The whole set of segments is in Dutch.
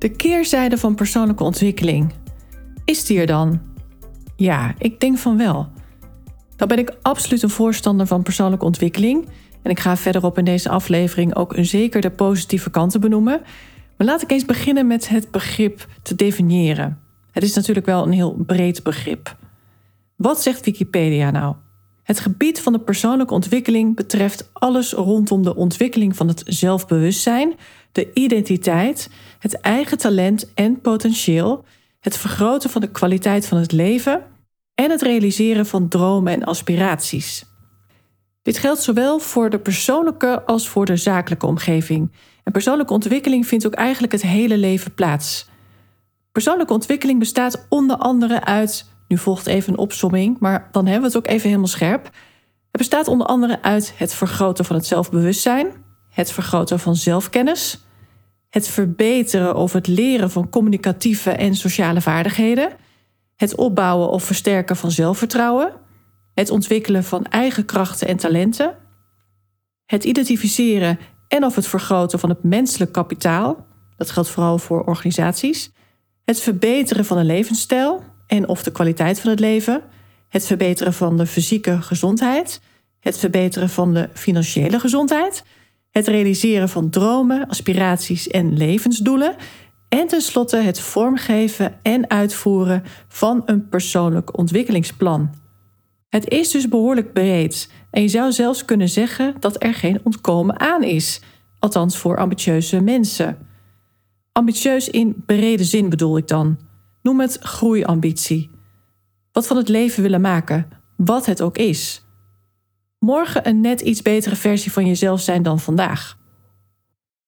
De keerzijde van persoonlijke ontwikkeling. Is die er dan? Ja, ik denk van wel. Dan ben ik absoluut een voorstander van persoonlijke ontwikkeling. En ik ga verderop in deze aflevering ook zeker de positieve kanten benoemen. Maar laat ik eens beginnen met het begrip te definiëren. Het is natuurlijk wel een heel breed begrip. Wat zegt Wikipedia nou? Het gebied van de persoonlijke ontwikkeling betreft alles rondom de ontwikkeling van het zelfbewustzijn, de identiteit, het eigen talent en potentieel, het vergroten van de kwaliteit van het leven en het realiseren van dromen en aspiraties. Dit geldt zowel voor de persoonlijke als voor de zakelijke omgeving. En persoonlijke ontwikkeling vindt ook eigenlijk het hele leven plaats. Persoonlijke ontwikkeling bestaat onder andere uit, nu volgt even een opsomming, maar dan hebben we het ook even helemaal scherp. Het bestaat onder andere uit het vergroten van het zelfbewustzijn, het vergroten van zelfkennis, het verbeteren of het leren van communicatieve en sociale vaardigheden, het opbouwen of versterken van zelfvertrouwen, het ontwikkelen van eigen krachten en talenten, het identificeren en of het vergroten van het menselijk kapitaal, dat geldt vooral voor organisaties, het verbeteren van een levensstijl en of de kwaliteit van het leven, het verbeteren van de fysieke gezondheid, het verbeteren van de financiële gezondheid, het realiseren van dromen, aspiraties en levensdoelen en tenslotte het vormgeven en uitvoeren van een persoonlijk ontwikkelingsplan. Het is dus behoorlijk breed en je zou zelfs kunnen zeggen dat er geen ontkomen aan is, althans voor ambitieuze mensen. Ambitieus in brede zin bedoel ik dan. Noem het groeiambitie. Wat van het leven willen maken, wat het ook is. Morgen een net iets betere versie van jezelf zijn dan vandaag.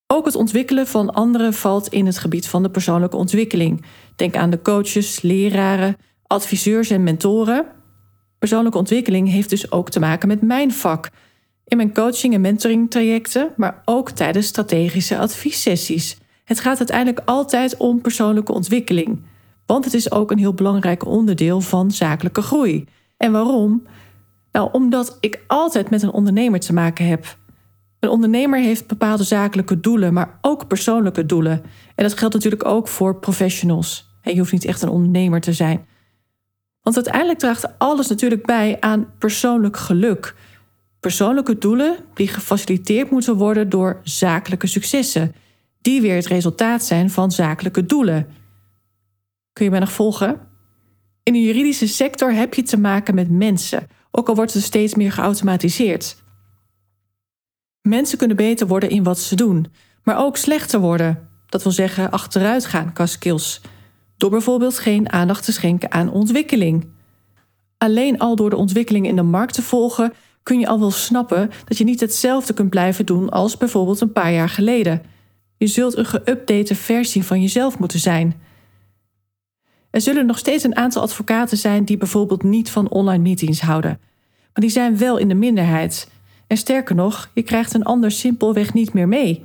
Ook het ontwikkelen van anderen valt in het gebied van de persoonlijke ontwikkeling. Denk aan de coaches, leraren, adviseurs en mentoren. Persoonlijke ontwikkeling heeft dus ook te maken met mijn vak. In mijn coaching en mentoring trajecten, maar ook tijdens strategische adviessessies. Het gaat uiteindelijk altijd om persoonlijke ontwikkeling. Want het is ook een heel belangrijk onderdeel van zakelijke groei. En waarom? Nou, omdat ik altijd met een ondernemer te maken heb. Een ondernemer heeft bepaalde zakelijke doelen, maar ook persoonlijke doelen. En dat geldt natuurlijk ook voor professionals. Je hoeft niet echt een ondernemer te zijn. Want uiteindelijk draagt alles natuurlijk bij aan persoonlijk geluk. Persoonlijke doelen die gefaciliteerd moeten worden door zakelijke successen, die weer het resultaat zijn van zakelijke doelen. Kun je mij nog volgen? In de juridische sector heb je te maken met mensen, ook al wordt het steeds meer geautomatiseerd. Mensen kunnen beter worden in wat ze doen, maar ook slechter worden. Dat wil zeggen achteruit gaan qua skills. Door bijvoorbeeld geen aandacht te schenken aan ontwikkeling. Alleen al door de ontwikkeling in de markt te volgen, kun je al wel snappen dat je niet hetzelfde kunt blijven doen als bijvoorbeeld een paar jaar geleden. Je zult een geüpdate versie van jezelf moeten zijn. Er zullen nog steeds een aantal advocaten zijn die bijvoorbeeld niet van online meetings houden. Maar die zijn wel in de minderheid. En sterker nog, je krijgt een ander simpelweg niet meer mee.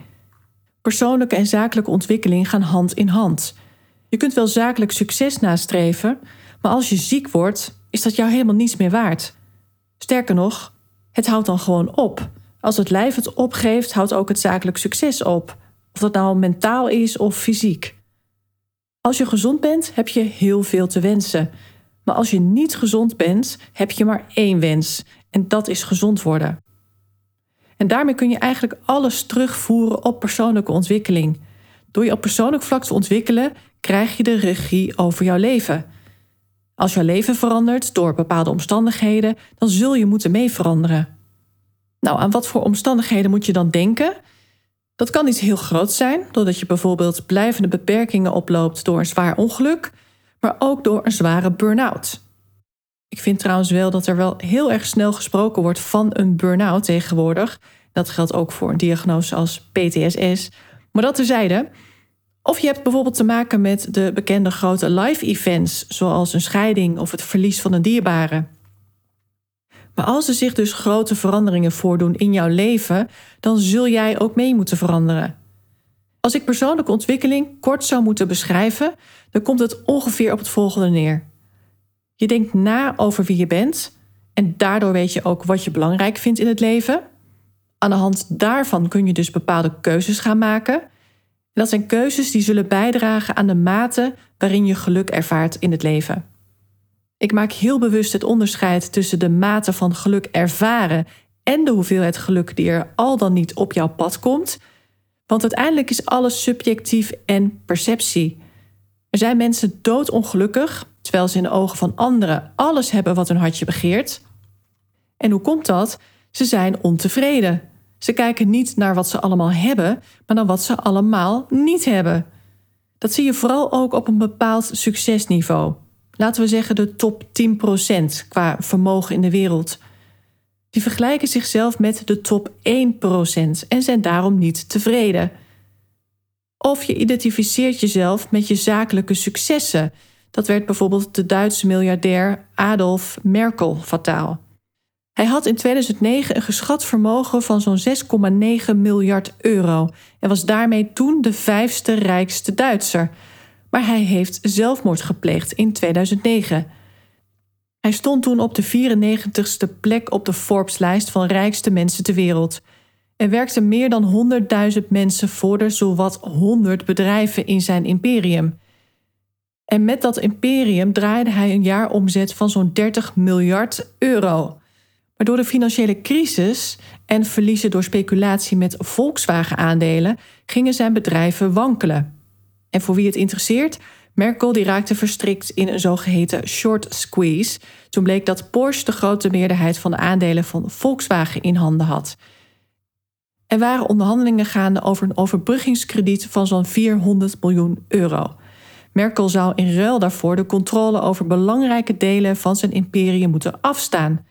Persoonlijke en zakelijke ontwikkeling gaan hand in hand. Je kunt wel zakelijk succes nastreven, maar als je ziek wordt, is dat jou helemaal niets meer waard. Sterker nog, het houdt dan gewoon op. Als het lijf het opgeeft, houdt ook het zakelijk succes op. Of dat nou mentaal is of fysiek. Als je gezond bent, heb je heel veel te wensen. Maar als je niet gezond bent, heb je maar één wens. En dat is gezond worden. En daarmee kun je eigenlijk alles terugvoeren op persoonlijke ontwikkeling. Door je op persoonlijk vlak te ontwikkelen, krijg je de regie over jouw leven. Als jouw leven verandert door bepaalde omstandigheden, dan zul je moeten mee veranderen. Nou, aan wat voor omstandigheden moet je dan denken? Dat kan iets heel groots zijn, doordat je bijvoorbeeld blijvende beperkingen oploopt door een zwaar ongeluk, maar ook door een zware burn-out. Ik vind trouwens wel dat er wel heel erg snel gesproken wordt van een burn-out tegenwoordig. Dat geldt ook voor een diagnose als PTSS. Maar dat terzijde, Of je hebt bijvoorbeeld te maken met de bekende grote live events, zoals een scheiding of het verlies van een dierbare. Maar als er zich dus grote veranderingen voordoen in jouw leven, dan zul jij ook mee moeten veranderen. Als ik persoonlijke ontwikkeling kort zou moeten beschrijven, dan komt het ongeveer op het volgende neer. Je denkt na over wie je bent en daardoor weet je ook wat je belangrijk vindt in het leven. Aan de hand daarvan kun je dus bepaalde keuzes gaan maken. En dat zijn keuzes die zullen bijdragen aan de mate waarin je geluk ervaart in het leven. Ik maak heel bewust het onderscheid tussen de mate van geluk ervaren en de hoeveelheid geluk die er al dan niet op jouw pad komt. Want uiteindelijk is alles subjectief en perceptie. Er zijn mensen doodongelukkig, terwijl ze in de ogen van anderen alles hebben wat hun hartje begeert. En hoe komt dat? Ze zijn ontevreden. Ze kijken niet naar wat ze allemaal hebben, maar naar wat ze allemaal niet hebben. Dat zie je vooral ook op een bepaald succesniveau. Laten we zeggen de top 10% qua vermogen in de wereld. Die vergelijken zichzelf met de top 1% en zijn daarom niet tevreden. Of je identificeert jezelf met je zakelijke successen. Dat werd bijvoorbeeld de Duitse miljardair Adolf Merkel fataal. Hij had in 2009 een geschat vermogen van zo'n 6,9 miljard euro en was daarmee toen de vijfste rijkste Duitser. Maar hij heeft zelfmoord gepleegd in 2009. Hij stond toen op de 94ste plek op de Forbes-lijst van rijkste mensen ter wereld. Er werkten meer dan 100.000 mensen voor de zowat 100 bedrijven in zijn imperium. En met dat imperium draaide hij een jaaromzet van zo'n 30 miljard euro. Maar door de financiële crisis en verliezen door speculatie met Volkswagen-aandelen gingen zijn bedrijven wankelen. En voor wie het interesseert, Merkel die raakte verstrikt in een zogeheten short squeeze. Toen bleek dat Porsche de grote meerderheid van de aandelen van Volkswagen in handen had. Er waren onderhandelingen gaande over een overbruggingskrediet van zo'n 400 miljoen euro. Merkel zou in ruil daarvoor de controle over belangrijke delen van zijn imperium moeten afstaan.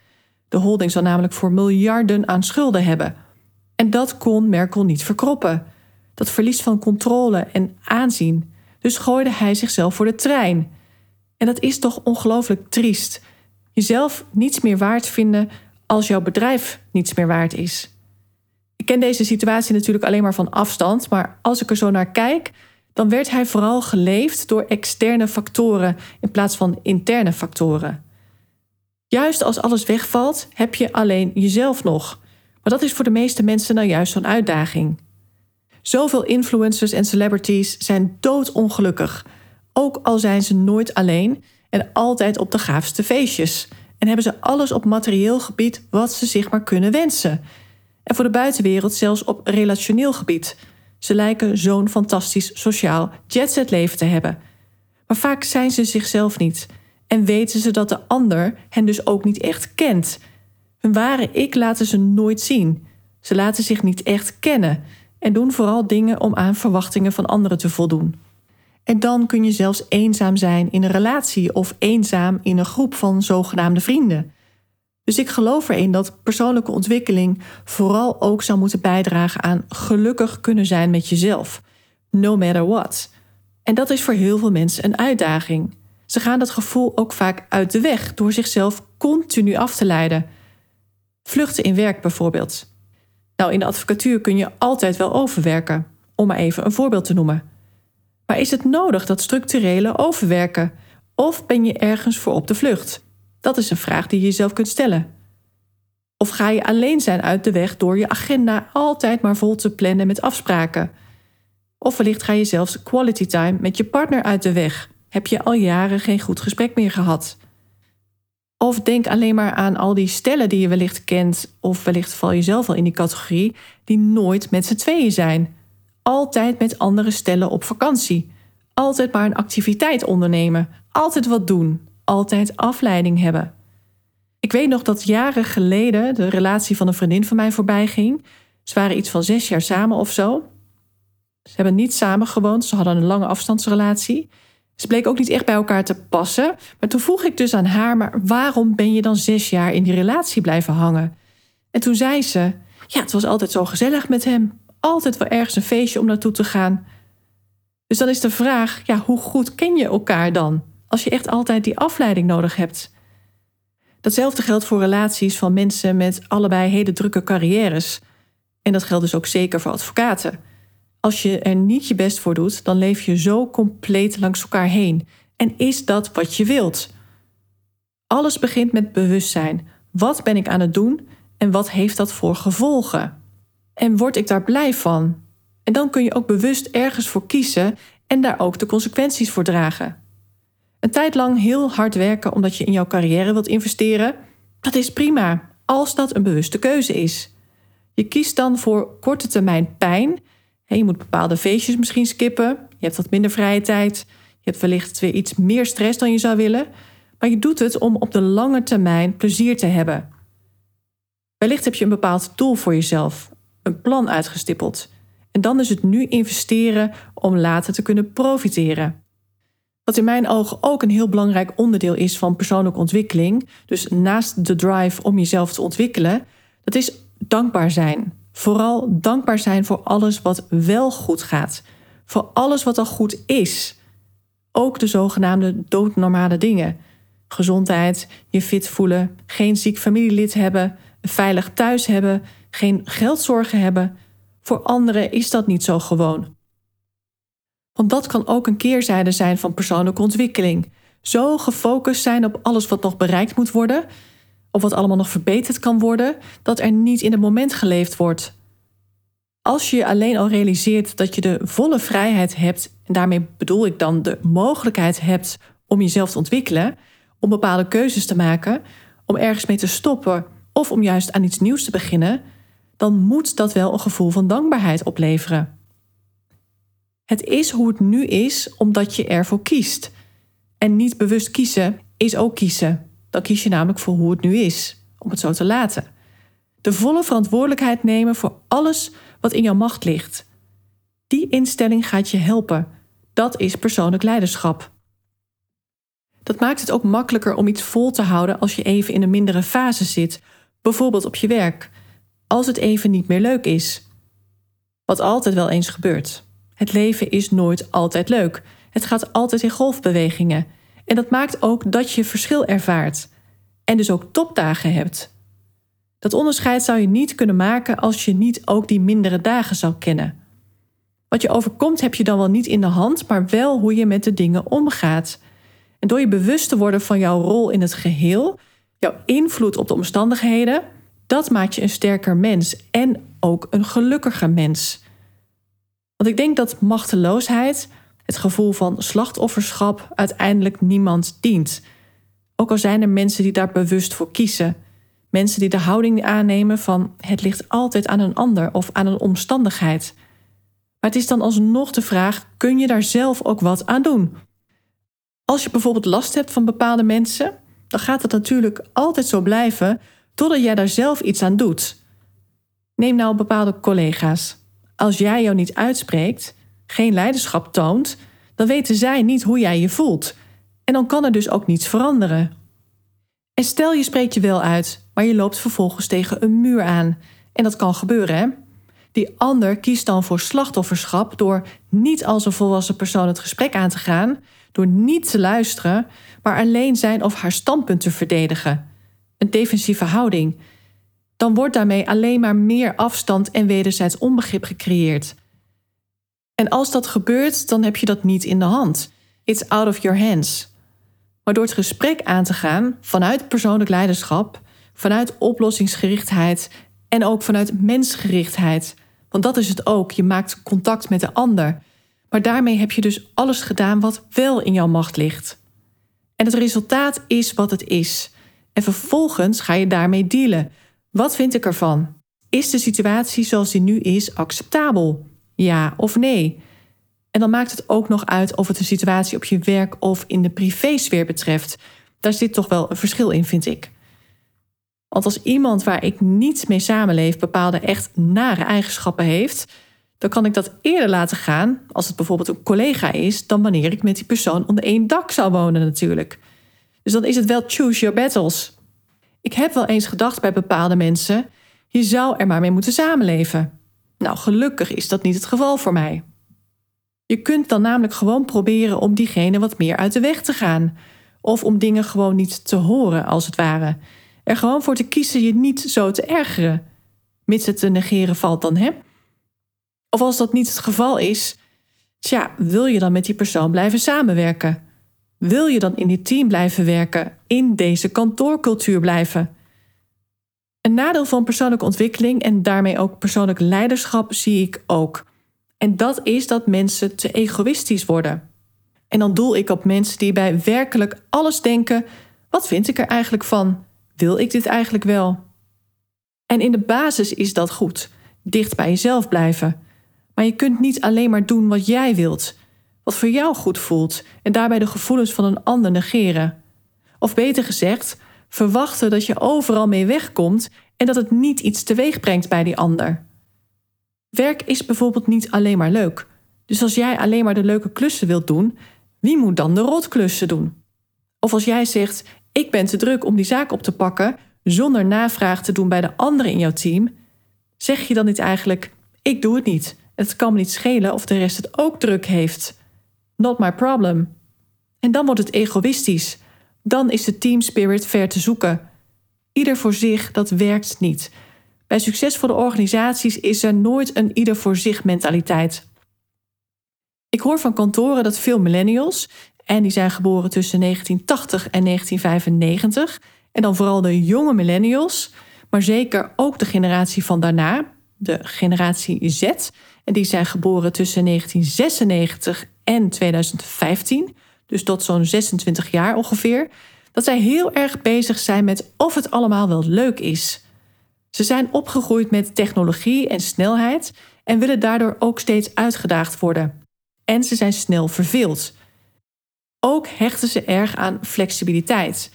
De holding zou namelijk voor miljarden aan schulden hebben. En dat kon Merkel niet verkroppen. Dat verlies van controle en aanzien. Dus gooide hij zichzelf voor de trein. En dat is toch ongelooflijk triest. Jezelf niets meer waard vinden als jouw bedrijf niets meer waard is. Ik ken deze situatie natuurlijk alleen maar van afstand, maar als ik er zo naar kijk, dan werd hij vooral geleefd door externe factoren in plaats van interne factoren. Juist als alles wegvalt, heb je alleen jezelf nog. Maar dat is voor de meeste mensen nou juist zo'n uitdaging. Zoveel influencers en celebrities zijn doodongelukkig, ook al zijn ze nooit alleen en altijd op de gaafste feestjes. En hebben ze alles op materieel gebied wat ze zich maar kunnen wensen. En voor de buitenwereld zelfs op relationeel gebied. Ze lijken zo'n fantastisch sociaal jetset leven te hebben. Maar vaak zijn ze zichzelf niet en weten ze dat de ander hen dus ook niet echt kent. Hun ware ik laten ze nooit zien. Ze laten zich niet echt kennen en doen vooral dingen om aan verwachtingen van anderen te voldoen. En dan kun je zelfs eenzaam zijn in een relatie of eenzaam in een groep van zogenaamde vrienden. Dus ik geloof erin dat persoonlijke ontwikkeling vooral ook zou moeten bijdragen aan gelukkig kunnen zijn met jezelf, no matter what. En dat is voor heel veel mensen een uitdaging. Ze gaan dat gevoel ook vaak uit de weg door zichzelf continu af te leiden. Vluchten in werk bijvoorbeeld. Nou, in de advocatuur kun je altijd wel overwerken, om maar even een voorbeeld te noemen. Maar is het nodig dat structurele overwerken? Of ben je ergens voor op de vlucht? Dat is een vraag die je jezelf kunt stellen. Of ga je alleen zijn uit de weg door je agenda altijd maar vol te plannen met afspraken? Of wellicht ga je zelfs quality time met je partner uit de weg heb je al jaren geen goed gesprek meer gehad. Of denk alleen maar aan al die stellen die je wellicht kent, of wellicht val je zelf al in die categorie, die nooit met z'n tweeën zijn. Altijd met andere stellen op vakantie. Altijd maar een activiteit ondernemen. Altijd wat doen. Altijd afleiding hebben. Ik weet nog dat jaren geleden de relatie van een vriendin van mij voorbij ging. Ze waren iets van zes jaar samen of zo. Ze hebben niet samen gewoond, ze hadden een lange afstandsrelatie. Ze bleek ook niet echt bij elkaar te passen. Maar toen vroeg ik dus aan haar: maar waarom ben je dan zes jaar in die relatie blijven hangen? En toen zei ze: Ja, het was altijd zo gezellig met hem. Altijd wel ergens een feestje om naartoe te gaan. Dus dan is de vraag, ja, hoe goed ken je elkaar dan? Als je echt altijd die afleiding nodig hebt. Datzelfde geldt voor relaties van mensen met allebei hele drukke carrières. En dat geldt dus ook zeker voor advocaten. Als je er niet je best voor doet, dan leef je zo compleet langs elkaar heen. En is dat wat je wilt? Alles begint met bewustzijn. Wat ben ik aan het doen en wat heeft dat voor gevolgen? En word ik daar blij van? En dan kun je ook bewust ergens voor kiezen en daar ook de consequenties voor dragen. Een tijd lang heel hard werken omdat je in jouw carrière wilt investeren, dat is prima, als dat een bewuste keuze is. Je kiest dan voor korte termijn pijn. Je moet bepaalde feestjes misschien skippen, je hebt wat minder vrije tijd, je hebt wellicht weer iets meer stress dan je zou willen, maar je doet het om op de lange termijn plezier te hebben. Wellicht heb je een bepaald doel voor jezelf, een plan uitgestippeld. En dan is het nu investeren om later te kunnen profiteren. Wat in mijn ogen ook een heel belangrijk onderdeel is van persoonlijke ontwikkeling, dus naast de drive om jezelf te ontwikkelen, dat is dankbaar zijn. Vooral dankbaar zijn voor alles wat wel goed gaat. Voor alles wat al goed is. Ook de zogenaamde doodnormale dingen. Gezondheid, je fit voelen, geen ziek familielid hebben, een veilig thuis hebben, geen geldzorgen hebben. Voor anderen is dat niet zo gewoon. Want dat kan ook een keerzijde zijn van persoonlijke ontwikkeling. Zo gefocust zijn op alles wat nog bereikt moet worden, of wat allemaal nog verbeterd kan worden, dat er niet in het moment geleefd wordt. Als je alleen al realiseert dat je de volle vrijheid hebt, en daarmee bedoel ik dan de mogelijkheid hebt om jezelf te ontwikkelen, om bepaalde keuzes te maken, om ergens mee te stoppen of om juist aan iets nieuws te beginnen, dan moet dat wel een gevoel van dankbaarheid opleveren. Het is hoe het nu is omdat je ervoor kiest. En niet bewust kiezen is ook kiezen. Dan kies je namelijk voor hoe het nu is, om het zo te laten. De volle verantwoordelijkheid nemen voor alles wat in jouw macht ligt. Die instelling gaat je helpen. Dat is persoonlijk leiderschap. Dat maakt het ook makkelijker om iets vol te houden als je even in een mindere fase zit, bijvoorbeeld op je werk, als het even niet meer leuk is. Wat altijd wel eens gebeurt. Het leven is nooit altijd leuk. Het gaat altijd in golfbewegingen. En dat maakt ook dat je verschil ervaart. En dus ook topdagen hebt. Dat onderscheid zou je niet kunnen maken als je niet ook die mindere dagen zou kennen. Wat je overkomt heb je dan wel niet in de hand, maar wel hoe je met de dingen omgaat. En door je bewust te worden van jouw rol in het geheel, jouw invloed op de omstandigheden, dat maakt je een sterker mens en ook een gelukkiger mens. Want ik denk dat machteloosheid, het gevoel van slachtofferschap, uiteindelijk niemand dient. Ook al zijn er mensen die daar bewust voor kiezen. Mensen die de houding aannemen van het ligt altijd aan een ander of aan een omstandigheid. Maar het is dan alsnog de vraag: kun je daar zelf ook wat aan doen? Als je bijvoorbeeld last hebt van bepaalde mensen, dan gaat het natuurlijk altijd zo blijven totdat jij daar zelf iets aan doet. Neem nou bepaalde collega's. Als jij jou niet uitspreekt, geen leiderschap toont, dan weten zij niet hoe jij je voelt. En dan kan er dus ook niets veranderen. En stel je spreekt je wel uit, maar je loopt vervolgens tegen een muur aan. En dat kan gebeuren, hè? Die ander kiest dan voor slachtofferschap door niet als een volwassen persoon het gesprek aan te gaan, door niet te luisteren, maar alleen zijn of haar standpunt te verdedigen. Een defensieve houding dan wordt daarmee alleen maar meer afstand en wederzijds onbegrip gecreëerd. En als dat gebeurt, dan heb je dat niet in de hand. It's out of your hands. Maar door het gesprek aan te gaan vanuit persoonlijk leiderschap, vanuit oplossingsgerichtheid en ook vanuit mensgerichtheid, want dat is het ook, je maakt contact met de ander. Maar daarmee heb je dus alles gedaan wat wel in jouw macht ligt. En het resultaat is wat het is. En vervolgens ga je daarmee dealen. Wat vind ik ervan? Is de situatie zoals die nu is acceptabel? Ja of nee? En dan maakt het ook nog uit of het de situatie op je werk of in de privésfeer betreft. Daar zit toch wel een verschil in, vind ik. Want als iemand waar ik niet mee samenleef bepaalde echt nare eigenschappen heeft, dan kan ik dat eerder laten gaan, als het bijvoorbeeld een collega is, dan wanneer ik met die persoon onder één dak zou wonen natuurlijk. Dus dan is het wel choose your battles. Ik heb wel eens gedacht bij bepaalde mensen: je zou er maar mee moeten samenleven. Nou, gelukkig is dat niet het geval voor mij. Je kunt dan namelijk gewoon proberen om diegene wat meer uit de weg te gaan. Of om dingen gewoon niet te horen, als het ware. Er gewoon voor te kiezen je niet zo te ergeren. Mits het te negeren valt dan, hè? Of als dat niet het geval is, tja, wil je dan met die persoon blijven samenwerken? Wil je dan in dit team blijven werken, in deze kantoorcultuur blijven? Een nadeel van persoonlijke ontwikkeling en daarmee ook persoonlijk leiderschap zie ik ook. En dat is dat mensen te egoïstisch worden. En dan doel ik op mensen die bij werkelijk alles denken: wat vind ik er eigenlijk van? Wil ik dit eigenlijk wel? En in de basis is dat goed, dicht bij jezelf blijven. Maar je kunt niet alleen maar doen wat jij wilt, wat voor jou goed voelt en daarbij de gevoelens van een ander negeren. Of beter gezegd, verwachten dat je overal mee wegkomt en dat het niet iets teweeg brengt bij die ander. Werk is bijvoorbeeld niet alleen maar leuk. Dus als jij alleen maar de leuke klussen wilt doen, wie moet dan de rotklussen doen? Of als jij zegt: Ik ben te druk om die zaak op te pakken, zonder navraag te doen bij de anderen in jouw team, zeg je dan niet eigenlijk: Ik doe het niet. Het kan me niet schelen of de rest het ook druk heeft. Not my problem. En dan wordt het egoïstisch. Dan is de team spirit ver te zoeken. Ieder voor zich, dat werkt niet. Bij succesvolle organisaties is er nooit een ieder voor zich mentaliteit. Ik hoor van kantoren dat veel millennials, en die zijn geboren tussen 1980 en 1995, en dan vooral de jonge millennials, maar zeker ook de generatie van daarna, de generatie Z, en die zijn geboren tussen 1996 en 2015, dus tot zo'n 26 jaar ongeveer, dat zij heel erg bezig zijn met of het allemaal wel leuk is. Ze zijn opgegroeid met technologie en snelheid en willen daardoor ook steeds uitgedaagd worden. En ze zijn snel verveeld. Ook hechten ze erg aan flexibiliteit.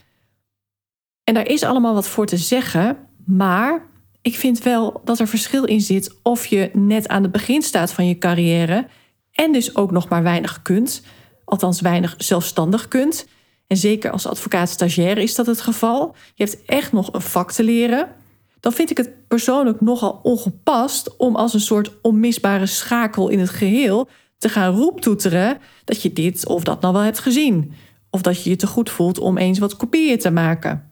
En daar is allemaal wat voor te zeggen, maar ik vind wel dat er verschil in zit of je net aan het begin staat van je carrière en dus ook nog maar weinig kunt, althans weinig zelfstandig kunt. En zeker als advocaat-stagiaire is dat het geval. Je hebt echt nog een vak te leren dan vind ik het persoonlijk nogal ongepast om als een soort onmisbare schakel in het geheel te gaan roeptoeteren dat je dit of dat nou wel hebt gezien. Of dat je je te goed voelt om eens wat kopieën te maken.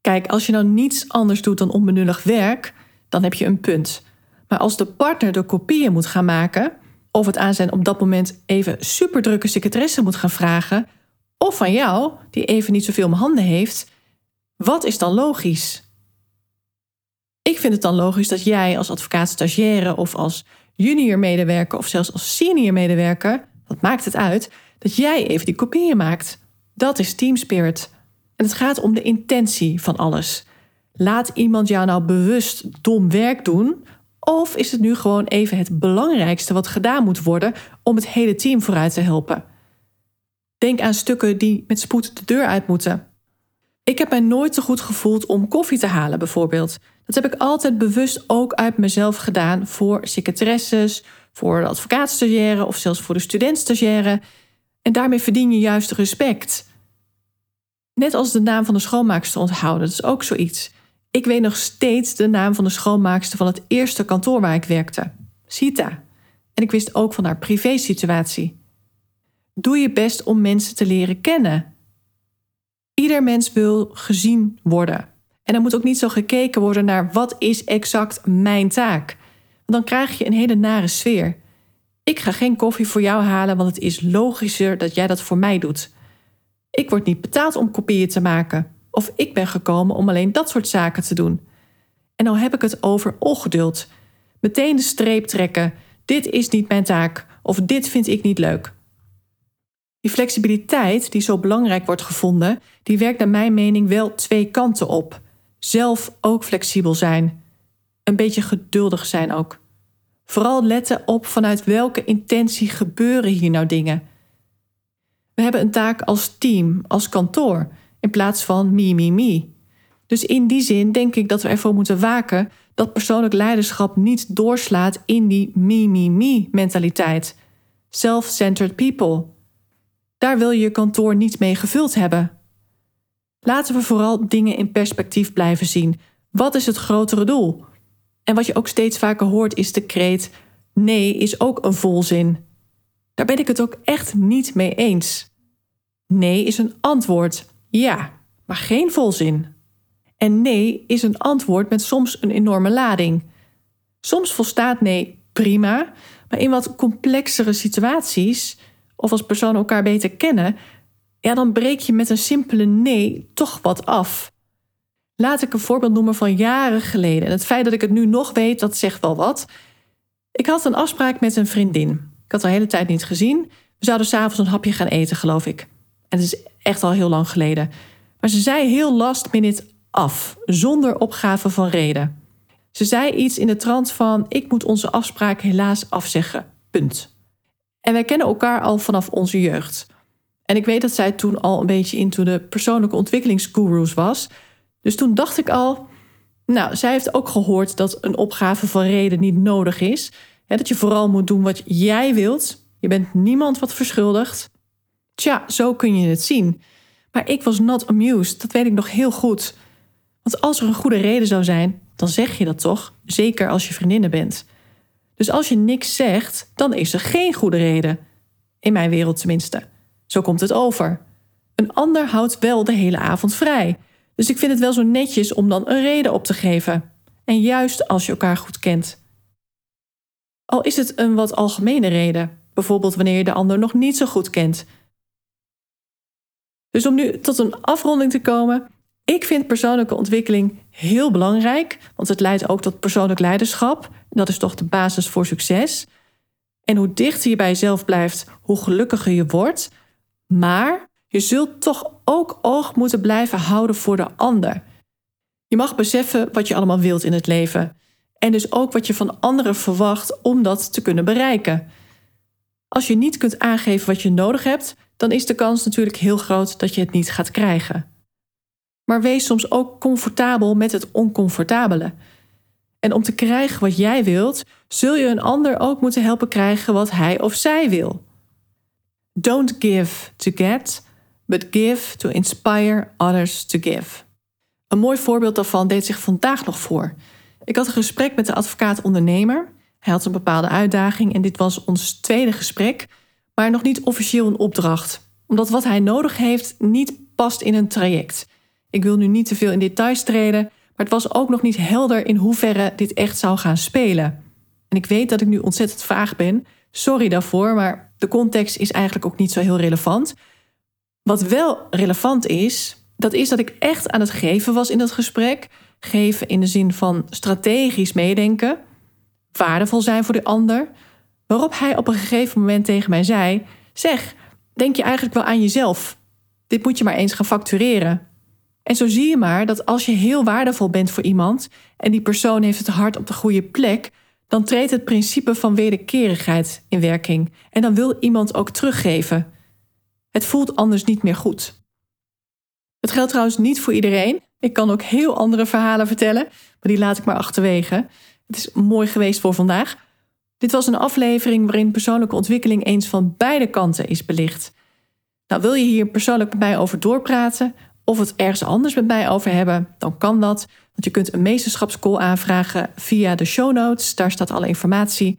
Kijk, als je nou niets anders doet dan onbenullig werk, dan heb je een punt. Maar als de partner de kopieën moet gaan maken, of het aan zijn op dat moment even superdrukke secretaresse moet gaan vragen, of van jou, die even niet zoveel om handen heeft, wat is dan logisch? Ik vind het dan logisch dat jij als advocaat-stagiaire of als junior medewerker of zelfs als senior medewerker, wat maakt het uit, dat jij even die kopieën maakt. Dat is team spirit. En het gaat om de intentie van alles. Laat iemand jou nou bewust dom werk doen? Of is het nu gewoon even het belangrijkste wat gedaan moet worden om het hele team vooruit te helpen? Denk aan stukken die met spoed de deur uit moeten. Ik heb mij nooit zo goed gevoeld om koffie te halen, bijvoorbeeld. Dat heb ik altijd bewust ook uit mezelf gedaan voor secretaresses, voor de advocaatstagiaire of zelfs voor de studentstagiaire. En daarmee verdien je juist respect. Net als de naam van de schoonmaakster onthouden, dat is ook zoiets. Ik weet nog steeds de naam van de schoonmaakster van het eerste kantoor waar ik werkte, Sita. En ik wist ook van haar privésituatie. Doe je best om mensen te leren kennen. Ieder mens wil gezien worden. En er moet ook niet zo gekeken worden naar wat is exact mijn taak. dan krijg je een hele nare sfeer. Ik ga geen koffie voor jou halen, want het is logischer dat jij dat voor mij doet. Ik word niet betaald om kopieën te maken. Of ik ben gekomen om alleen dat soort zaken te doen. En dan heb ik het over ongeduld. Meteen de streep trekken. Dit is niet mijn taak. Of dit vind ik niet leuk. Die flexibiliteit, die zo belangrijk wordt gevonden, die werkt naar mijn mening wel twee kanten op. Zelf ook flexibel zijn. Een beetje geduldig zijn ook. Vooral letten op vanuit welke intentie gebeuren hier nou dingen. We hebben een taak als team, als kantoor, in plaats van me, me, me. Dus in die zin denk ik dat we ervoor moeten waken dat persoonlijk leiderschap niet doorslaat in die me, me, me mentaliteit. Self-centered people. Daar wil je je kantoor niet mee gevuld hebben. Laten we vooral dingen in perspectief blijven zien. Wat is het grotere doel? En wat je ook steeds vaker hoort is de kreet: nee is ook een volzin. daar ben ik het ook echt niet mee eens. Nee is een antwoord, ja, maar geen volzin. En nee is een antwoord met soms een enorme lading. Soms volstaat nee prima, maar in wat complexere situaties, of als personen elkaar beter kennen, ja, dan breek je met een simpele nee toch wat af. Laat ik een voorbeeld noemen van jaren geleden. En het feit dat ik het nu nog weet, dat zegt wel wat. Ik had een afspraak met een vriendin. Ik had haar de hele tijd niet gezien. We zouden s'avonds een hapje gaan eten, geloof ik. En het is echt al heel lang geleden. Maar ze zei heel last minute af, zonder opgave van reden. Ze zei iets in de trant van: Ik moet onze afspraak helaas afzeggen. Punt. En wij kennen elkaar al vanaf onze jeugd. En ik weet dat zij toen al een beetje into de persoonlijke ontwikkelingsgurus was. Dus toen dacht ik al, nou, zij heeft ook gehoord dat een opgave van reden niet nodig is. Dat je vooral moet doen wat jij wilt. Je bent niemand wat verschuldigd. Tja, zo kun je het zien. Maar ik was not amused, dat weet ik nog heel goed. Want als er een goede reden zou zijn, dan zeg je dat toch? Zeker als je vriendinnen bent. Dus als je niks zegt, dan is er geen goede reden. In mijn wereld tenminste. Zo komt het over. Een ander houdt wel de hele avond vrij. Dus ik vind het wel zo netjes om dan een reden op te geven. En juist als je elkaar goed kent. Al is het een wat algemene reden, bijvoorbeeld wanneer je de ander nog niet zo goed kent. Dus om nu tot een afronding te komen, ik vind persoonlijke ontwikkeling heel belangrijk, want het leidt ook tot persoonlijk leiderschap. Dat is toch de basis voor succes. En hoe dichter je bij jezelf blijft, hoe gelukkiger je wordt. Maar je zult toch ook oog moeten blijven houden voor de ander. Je mag beseffen wat je allemaal wilt in het leven. En dus ook wat je van anderen verwacht om dat te kunnen bereiken. Als je niet kunt aangeven wat je nodig hebt, dan is de kans natuurlijk heel groot dat je het niet gaat krijgen. Maar wees soms ook comfortabel met het oncomfortabele. En om te krijgen wat jij wilt, zul je een ander ook moeten helpen krijgen wat hij of zij wil. Don't give to get, but give to inspire others to give. Een mooi voorbeeld daarvan deed zich vandaag nog voor. Ik had een gesprek met de advocaat-ondernemer. Hij had een bepaalde uitdaging en dit was ons tweede gesprek, maar nog niet officieel een opdracht, omdat wat hij nodig heeft niet past in een traject. Ik wil nu niet te veel in details treden, maar het was ook nog niet helder in hoeverre dit echt zou gaan spelen. En ik weet dat ik nu ontzettend vaag ben. Sorry daarvoor, maar de context is eigenlijk ook niet zo heel relevant. Wat wel relevant is, dat is dat ik echt aan het geven was in dat gesprek. Geven in de zin van strategisch meedenken, waardevol zijn voor de ander. Waarop hij op een gegeven moment tegen mij zei: Zeg, denk je eigenlijk wel aan jezelf? Dit moet je maar eens gaan factureren. En zo zie je maar dat als je heel waardevol bent voor iemand en die persoon heeft het hart op de goede plek, dan treedt het principe van wederkerigheid in werking. En dan wil iemand ook teruggeven. Het voelt anders niet meer goed. Het geldt trouwens niet voor iedereen. Ik kan ook heel andere verhalen vertellen, maar die laat ik maar achterwege. Het is mooi geweest voor vandaag. Dit was een aflevering waarin persoonlijke ontwikkeling eens van beide kanten is belicht. Nou, wil je hier persoonlijk met mij over doorpraten of het ergens anders met mij over hebben, dan kan dat. Want je kunt een meesterschapscall aanvragen via de show notes. Daar staat alle informatie.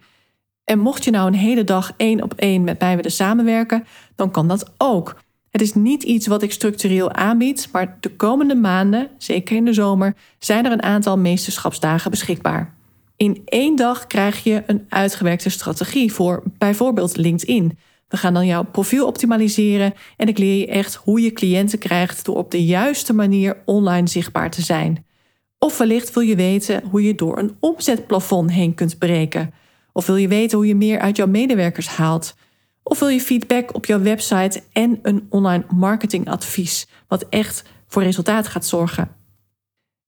En mocht je nou een hele dag één op één met mij willen samenwerken, dan kan dat ook. Het is niet iets wat ik structureel aanbied, maar de komende maanden, zeker in de zomer, zijn er een aantal meesterschapsdagen beschikbaar. In één dag krijg je een uitgewerkte strategie voor bijvoorbeeld LinkedIn. We gaan dan jouw profiel optimaliseren en ik leer je echt hoe je cliënten krijgt door op de juiste manier online zichtbaar te zijn. Of wellicht wil je weten hoe je door een omzetplafond heen kunt breken. Of wil je weten hoe je meer uit jouw medewerkers haalt. Of wil je feedback op jouw website en een online marketingadvies, wat echt voor resultaat gaat zorgen.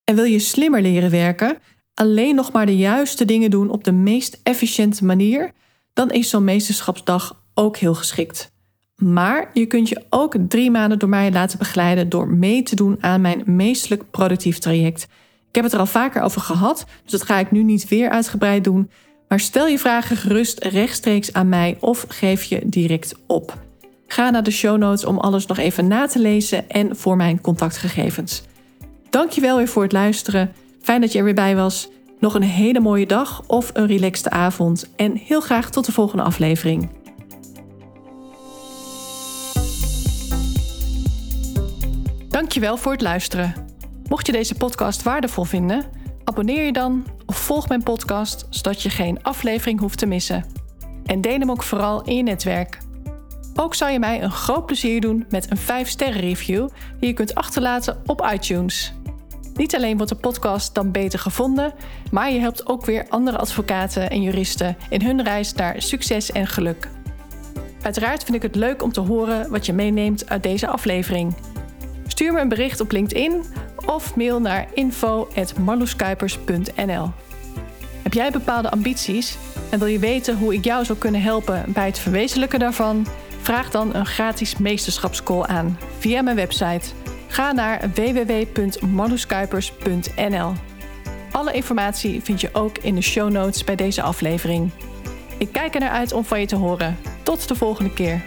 En wil je slimmer leren werken, alleen nog maar de juiste dingen doen op de meest efficiënte manier, dan is zo'n meesterschapsdag ook heel geschikt. Maar je kunt je ook drie maanden door mij laten begeleiden door mee te doen aan mijn meestelijk productief traject. Ik heb het er al vaker over gehad, dus dat ga ik nu niet weer uitgebreid doen. Maar stel je vragen gerust rechtstreeks aan mij of geef je direct op. Ga naar de show notes om alles nog even na te lezen en voor mijn contactgegevens. Dankjewel weer voor het luisteren. Fijn dat je er weer bij was. Nog een hele mooie dag of een relaxte avond. En heel graag tot de volgende aflevering. Dankjewel voor het luisteren. Mocht je deze podcast waardevol vinden, abonneer je dan of volg mijn podcast zodat je geen aflevering hoeft te missen. En deel hem ook vooral in je netwerk. Ook zou je mij een groot plezier doen met een 5-sterren review die je kunt achterlaten op iTunes. Niet alleen wordt de podcast dan beter gevonden, maar je helpt ook weer andere advocaten en juristen in hun reis naar succes en geluk. Uiteraard vind ik het leuk om te horen wat je meeneemt uit deze aflevering. Stuur me een bericht op LinkedIn of mail naar info.marloeskuipers.nl. Heb jij bepaalde ambities en wil je weten hoe ik jou zou kunnen helpen bij het verwezenlijken daarvan? Vraag dan een gratis meesterschapscall aan via mijn website. Ga naar www.marloeskuipers.nl. Alle informatie vind je ook in de show notes bij deze aflevering. Ik kijk er naar uit om van je te horen. Tot de volgende keer.